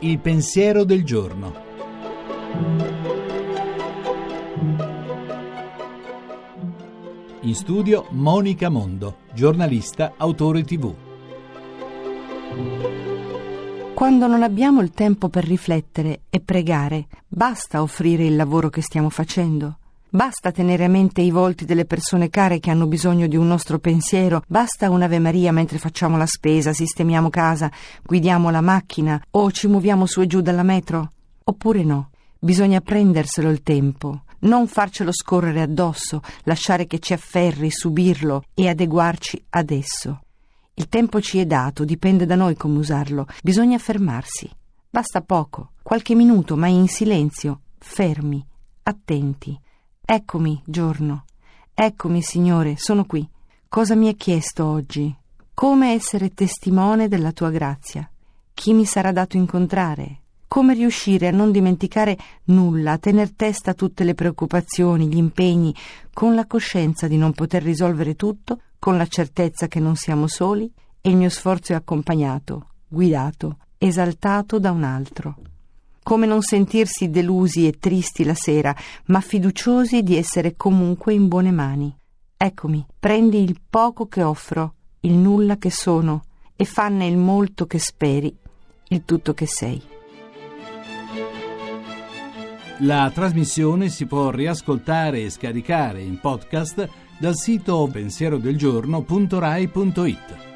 Il pensiero del giorno. In studio Monica Mondo, giornalista, autore tv. Quando non abbiamo il tempo per riflettere e pregare, basta offrire il lavoro che stiamo facendo. Basta tenere a mente i volti delle persone care che hanno bisogno di un nostro pensiero, basta un'Ave Maria mentre facciamo la spesa, sistemiamo casa, guidiamo la macchina o ci muoviamo su e giù dalla metro. Oppure no, bisogna prenderselo il tempo, non farcelo scorrere addosso, lasciare che ci afferri, subirlo e adeguarci ad esso. Il tempo ci è dato, dipende da noi come usarlo, bisogna fermarsi. Basta poco, qualche minuto, ma in silenzio, fermi, attenti. Eccomi, giorno. Eccomi, Signore, sono qui. Cosa mi hai chiesto oggi? Come essere testimone della tua grazia? Chi mi sarà dato incontrare? Come riuscire a non dimenticare nulla, a tener testa a tutte le preoccupazioni, gli impegni, con la coscienza di non poter risolvere tutto, con la certezza che non siamo soli e il mio sforzo è accompagnato, guidato, esaltato da un altro come non sentirsi delusi e tristi la sera, ma fiduciosi di essere comunque in buone mani. Eccomi, prendi il poco che offro, il nulla che sono, e fanne il molto che speri, il tutto che sei. La trasmissione si può riascoltare e scaricare in podcast dal sito pensierodelgiorno.rai.it.